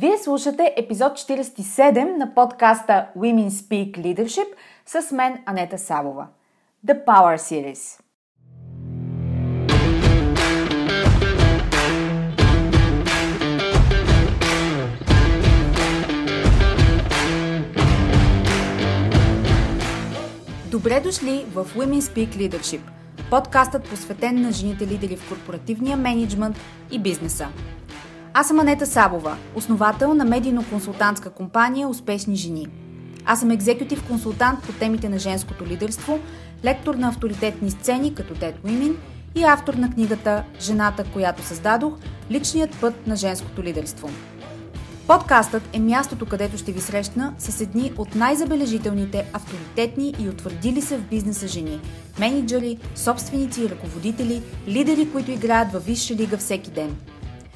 Вие слушате епизод 47 на подкаста Women Speak Leadership с мен Анета Савова. The Power Series. Добре дошли в Women Speak Leadership, подкастът посветен на жените лидери в корпоративния менеджмент и бизнеса. Аз съм Анета Сабова, основател на медийно-консултантска компания Успешни жени. Аз съм екзекутив консултант по темите на женското лидерство, лектор на авторитетни сцени като Dead Women и автор на книгата Жената, която създадох – личният път на женското лидерство. Подкастът е мястото, където ще ви срещна с едни от най-забележителните, авторитетни и утвърдили се в бизнеса жени – менеджери, собственици и ръководители, лидери, които играят във висша лига всеки ден –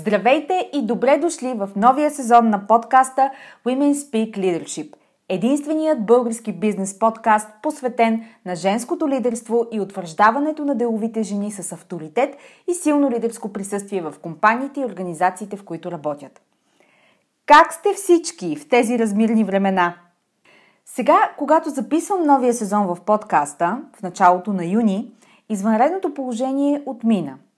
Здравейте и добре дошли в новия сезон на подкаста Women Speak Leadership. Единственият български бизнес подкаст, посветен на женското лидерство и утвърждаването на деловите жени с авторитет и силно лидерско присъствие в компаниите и организациите, в които работят. Как сте всички в тези размирни времена? Сега, когато записвам новия сезон в подкаста, в началото на юни, извънредното положение отмина –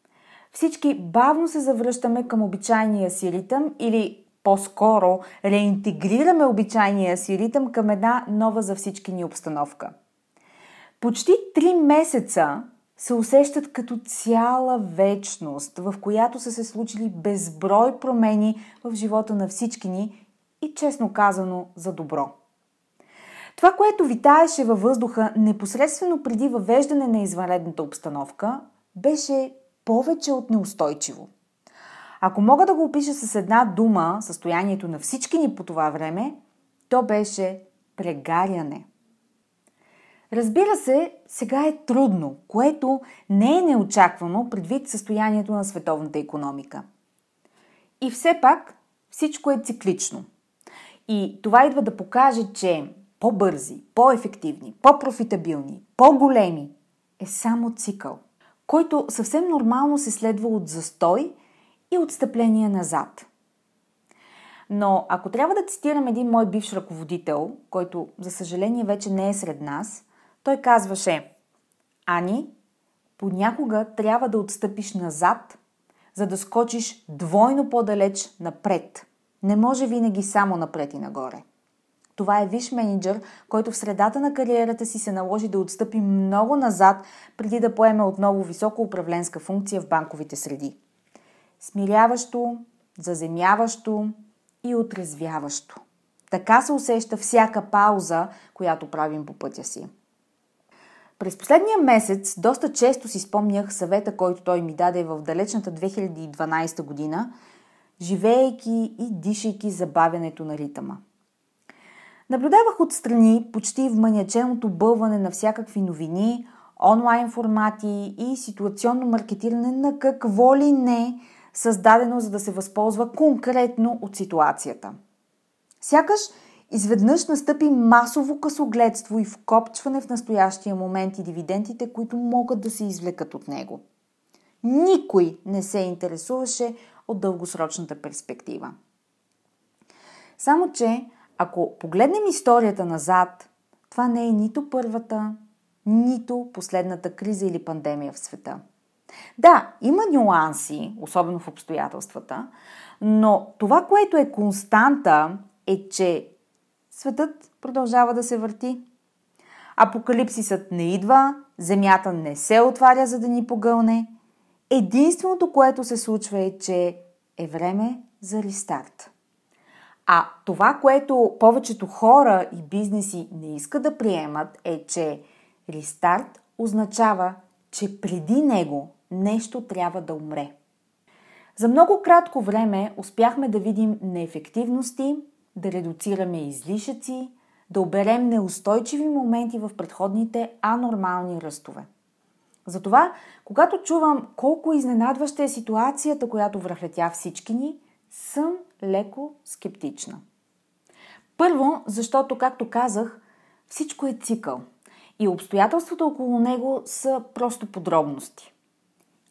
всички бавно се завръщаме към обичайния си ритъм или по-скоро реинтегрираме обичайния си ритъм към една нова за всички ни обстановка. Почти три месеца се усещат като цяла вечност, в която са се случили безброй промени в живота на всички ни и честно казано за добро. Това, което витаеше във въздуха непосредствено преди въвеждане на извънредната обстановка, беше повече от неустойчиво. Ако мога да го опиша с една дума, състоянието на всички ни по това време, то беше прегаряне. Разбира се, сега е трудно, което не е неочаквано предвид състоянието на световната економика. И все пак всичко е циклично. И това идва да покаже, че по-бързи, по-ефективни, по-профитабилни, по-големи е само цикъл – който съвсем нормално се следва от застой и отстъпление назад. Но ако трябва да цитирам един мой бивш ръководител, който за съжаление вече не е сред нас, той казваше Ани, понякога трябва да отстъпиш назад, за да скочиш двойно по-далеч напред. Не може винаги само напред и нагоре. Това е виш менеджер, който в средата на кариерата си се наложи да отстъпи много назад, преди да поеме отново високо управленска функция в банковите среди. Смиряващо, заземяващо и отрезвяващо. Така се усеща всяка пауза, която правим по пътя си. През последния месец доста често си спомнях съвета, който той ми даде в далечната 2012 година, живеейки и дишайки забавянето на ритъма – Наблюдавах отстрани почти вманяченото бълване на всякакви новини, онлайн формати и ситуационно маркетиране на какво ли не, създадено за да се възползва конкретно от ситуацията. Сякаш изведнъж настъпи масово късогледство и вкопчване в настоящия момент и дивидендите, които могат да се извлекат от него. Никой не се интересуваше от дългосрочната перспектива. Само, че ако погледнем историята назад, това не е нито първата, нито последната криза или пандемия в света. Да, има нюанси, особено в обстоятелствата, но това, което е константа, е, че светът продължава да се върти. Апокалипсисът не идва, земята не се отваря, за да ни погълне. Единственото, което се случва е, че е време за рестарт. А това, което повечето хора и бизнеси не искат да приемат е, че рестарт означава, че преди него нещо трябва да умре. За много кратко време успяхме да видим неефективности, да редуцираме излишъци, да оберем неустойчиви моменти в предходните анормални ръстове. Затова, когато чувам колко изненадваща е ситуацията, която връхлетя всички ни, съм леко скептична. Първо, защото, както казах, всичко е цикъл и обстоятелствата около него са просто подробности.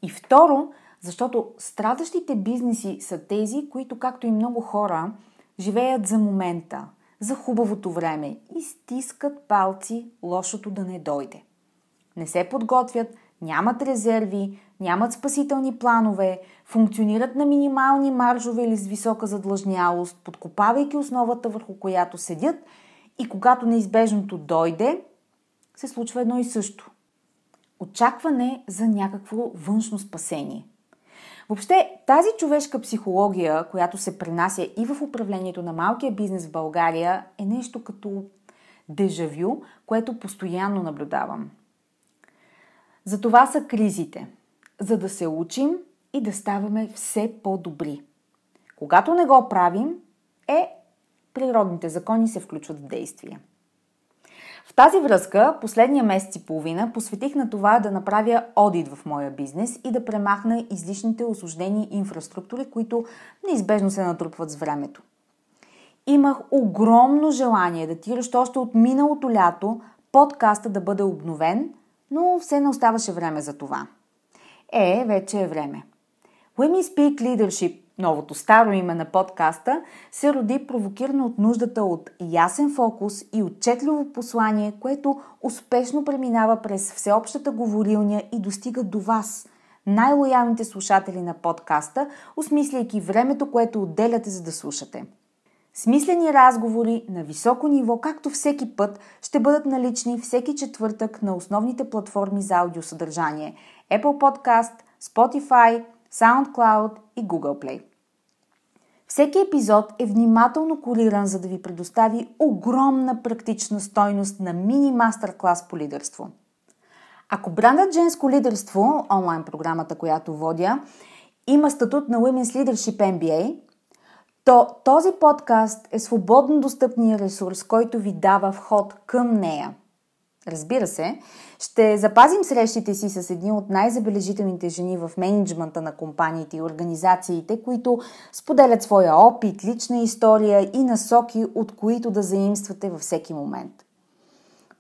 И второ, защото страдащите бизнеси са тези, които, както и много хора, живеят за момента, за хубавото време и стискат палци лошото да не дойде. Не се подготвят, нямат резерви, нямат спасителни планове, функционират на минимални маржове или с висока задлъжнялост, подкопавайки основата върху която седят и когато неизбежното дойде, се случва едно и също. Очакване за някакво външно спасение. Въобще, тази човешка психология, която се пренася и в управлението на малкия бизнес в България, е нещо като дежавю, което постоянно наблюдавам. За това са кризите, за да се учим и да ставаме все по-добри. Когато не го правим, е природните закони се включват в действие. В тази връзка, последния месец и половина посветих на това да направя одит в моя бизнес и да премахна излишните осложнени инфраструктури, които неизбежно се натрупват с времето. Имах огромно желание да още от миналото лято подкаста да бъде обновен, но все не оставаше време за това. Е, вече е време. Women Speak Leadership Новото старо име на подкаста се роди провокирано от нуждата от ясен фокус и отчетливо послание, което успешно преминава през всеобщата говорилня и достига до вас, най-лоялните слушатели на подкаста, осмисляйки времето, което отделяте за да слушате. Смислени разговори на високо ниво, както всеки път, ще бъдат налични всеки четвъртък на основните платформи за аудиосъдържание Apple Podcast, Spotify, SoundCloud и Google Play. Всеки епизод е внимателно кориран, за да ви предостави огромна практична стойност на мини мастер-клас по лидерство. Ако брандът Женско лидерство, онлайн програмата, която водя, има статут на Women's Leadership MBA, то този подкаст е свободно достъпния ресурс, който ви дава вход към нея – Разбира се, ще запазим срещите си с едни от най-забележителните жени в менеджмента на компаниите и организациите, които споделят своя опит, лична история и насоки, от които да заимствате във всеки момент.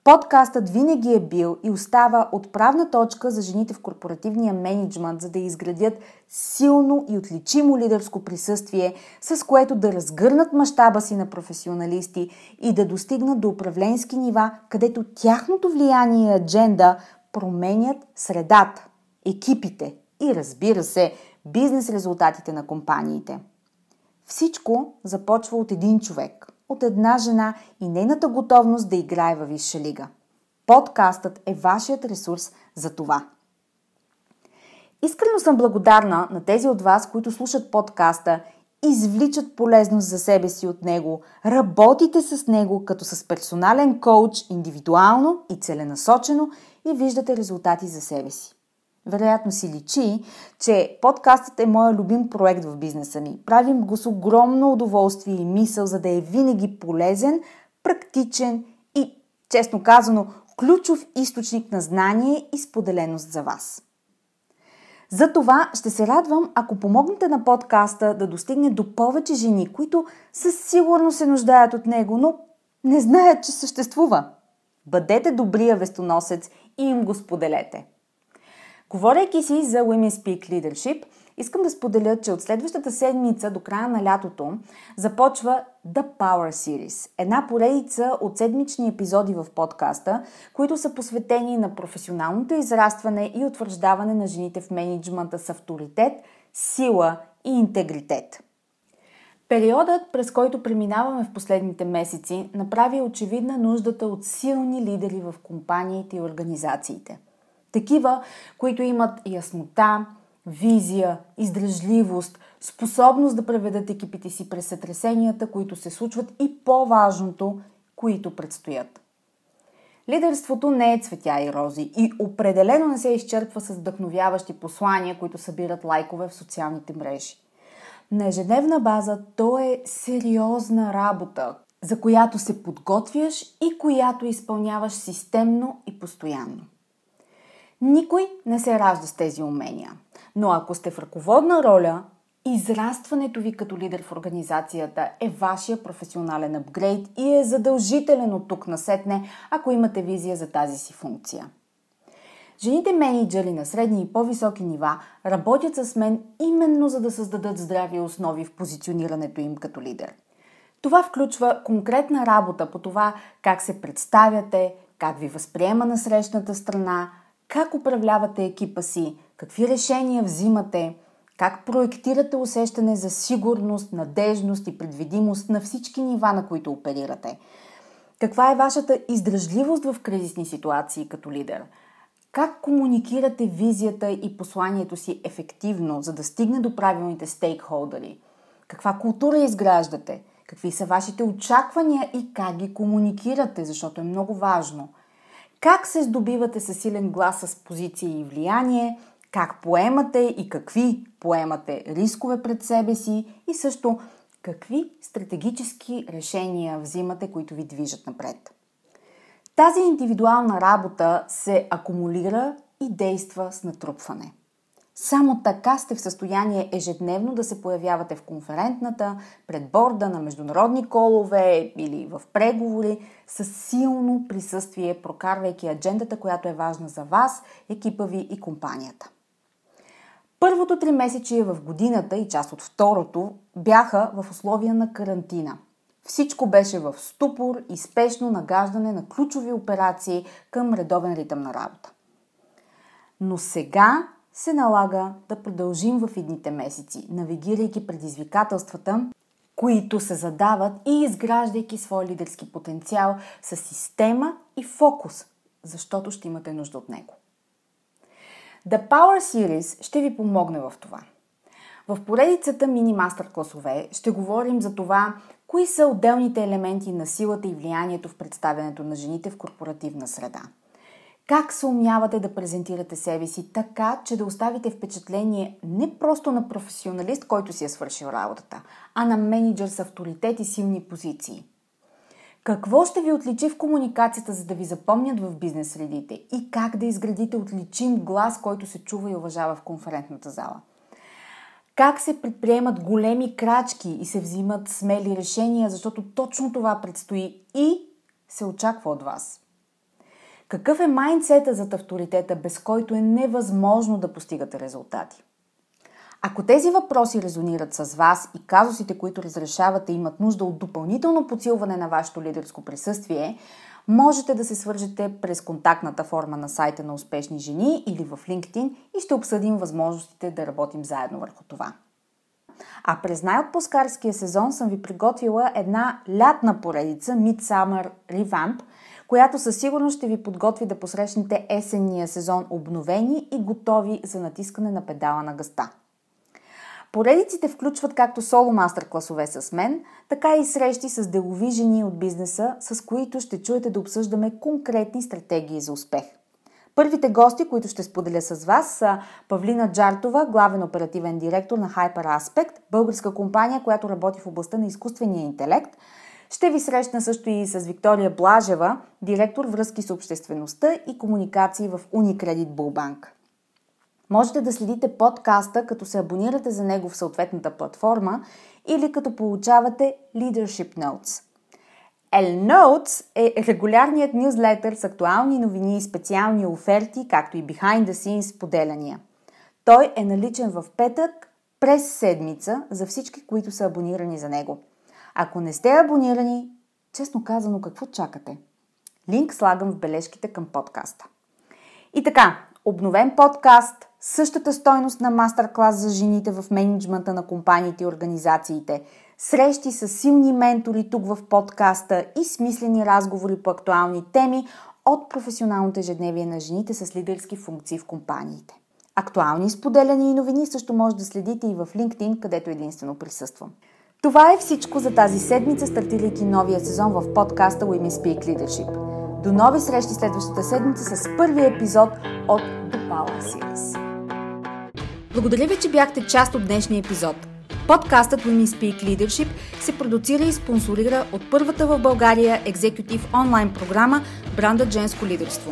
Подкастът винаги е бил и остава отправна точка за жените в корпоративния менеджмент, за да изградят силно и отличимо лидерско присъствие, с което да разгърнат мащаба си на професионалисти и да достигнат до управленски нива, където тяхното влияние и адженда променят средата, екипите и разбира се, бизнес резултатите на компаниите. Всичко започва от един човек – от една жена и нейната готовност да играе във висша лига. Подкастът е вашият ресурс за това. Искрено съм благодарна на тези от вас, които слушат подкаста, извличат полезност за себе си от него, работите с него като с персонален коуч, индивидуално и целенасочено и виждате резултати за себе си. Вероятно си личи, че подкастът е моя любим проект в бизнеса ми. Правим го с огромно удоволствие и мисъл, за да е винаги полезен, практичен и, честно казано, ключов източник на знание и споделеност за вас. За това ще се радвам, ако помогнете на подкаста да достигне до повече жени, които със сигурност се нуждаят от него, но не знаят, че съществува. Бъдете добрия вестоносец и им го споделете. Говорейки си за Women Speak Leadership, искам да споделя, че от следващата седмица до края на лятото започва The Power Series. Една поредица от седмични епизоди в подкаста, които са посветени на професионалното израстване и утвърждаване на жените в менеджмента с авторитет, сила и интегритет. Периодът, през който преминаваме в последните месеци, направи очевидна нуждата от силни лидери в компаниите и организациите – такива, които имат яснота, визия, издръжливост, способност да преведат екипите си през сътресенията, които се случват и по-важното, които предстоят. Лидерството не е цветя и рози и определено не се изчерпва с вдъхновяващи послания, които събират лайкове в социалните мрежи. На ежедневна база то е сериозна работа, за която се подготвяш и която изпълняваш системно и постоянно. Никой не се ражда с тези умения, но ако сте в ръководна роля, израстването ви като лидер в организацията е вашия професионален апгрейд и е задължителен от тук насетне, ако имате визия за тази си функция. Жените менеджери на средни и по-високи нива работят с мен именно за да създадат здрави основи в позиционирането им като лидер. Това включва конкретна работа по това как се представяте, как ви възприема на срещната страна, как управлявате екипа си, какви решения взимате, как проектирате усещане за сигурност, надежност и предвидимост на всички нива, на които оперирате. Каква е вашата издръжливост в кризисни ситуации като лидер – как комуникирате визията и посланието си ефективно, за да стигне до правилните стейкхолдери? Каква култура изграждате? Какви са вашите очаквания и как ги комуникирате, защото е много важно. Как се здобивате със силен глас с позиция и влияние, как поемате и какви поемате рискове пред себе си и също какви стратегически решения взимате, които ви движат напред. Тази индивидуална работа се акумулира и действа с натрупване. Само така сте в състояние ежедневно да се появявате в конферентната, пред борда на международни колове или в преговори с силно присъствие, прокарвайки аджендата, която е важна за вас, екипа ви и компанията. Първото три месече в годината и част от второто бяха в условия на карантина – всичко беше в ступор и спешно нагаждане на ключови операции към редовен ритъм на работа. Но сега се налага да продължим в едните месеци, навигирайки предизвикателствата, които се задават и изграждайки свой лидерски потенциал с система и фокус, защото ще имате нужда от него. The Power Series ще ви помогне в това. В поредицата мини мастер класове ще говорим за това Кои са отделните елементи на силата и влиянието в представянето на жените в корпоративна среда? Как се умявате да презентирате себе си така, че да оставите впечатление не просто на професионалист, който си е свършил работата, а на менеджер с авторитет и силни позиции? Какво ще ви отличи в комуникацията, за да ви запомнят в бизнес средите? И как да изградите отличим глас, който се чува и уважава в конферентната зала? как се предприемат големи крачки и се взимат смели решения, защото точно това предстои и се очаква от вас. Какъв е майндсета зад авторитета, без който е невъзможно да постигате резултати? Ако тези въпроси резонират с вас и казусите, които разрешавате, имат нужда от допълнително подсилване на вашето лидерско присъствие, можете да се свържете през контактната форма на сайта на Успешни жени или в LinkedIn и ще обсъдим възможностите да работим заедно върху това. А през най-отпускарския сезон съм ви приготвила една лятна поредица Midsummer Revamp, която със сигурност ще ви подготви да посрещнете есенния сезон обновени и готови за натискане на педала на гъста. Поредиците включват както соло мастер класове с мен, така и срещи с делови жени от бизнеса, с които ще чуете да обсъждаме конкретни стратегии за успех. Първите гости, които ще споделя с вас са Павлина Джартова, главен оперативен директор на HyperAspect, българска компания, която работи в областта на изкуствения интелект. Ще ви срещна също и с Виктория Блажева, директор връзки с обществеността и комуникации в Unicredit Bullbank. Можете да следите подкаста, като се абонирате за него в съответната платформа или като получавате Leadership Notes. L Notes е регулярният нюзлетър с актуални новини и специални оферти, както и behind the scenes поделяния. Той е наличен в петък през седмица за всички, които са абонирани за него. Ако не сте абонирани, честно казано, какво чакате? Линк слагам в бележките към подкаста. И така, обновен подкаст, същата стойност на мастер-клас за жените в менеджмента на компаниите и организациите, срещи с силни ментори тук в подкаста и смислени разговори по актуални теми от професионалното ежедневие на жените с лидерски функции в компаниите. Актуални споделяни и новини също може да следите и в LinkedIn, където единствено присъствам. Това е всичко за тази седмица, стартирайки новия сезон в подкаста Women Speak Leadership – До нови срещи следващата седмица с първия епизод от The Power Series. Благодаря ви, че бяхте част от днешния епизод. Подкастът Women Speak Leadership се продуцира и спонсорира от първата в България екзекутив онлайн програма Брандът женско лидерство.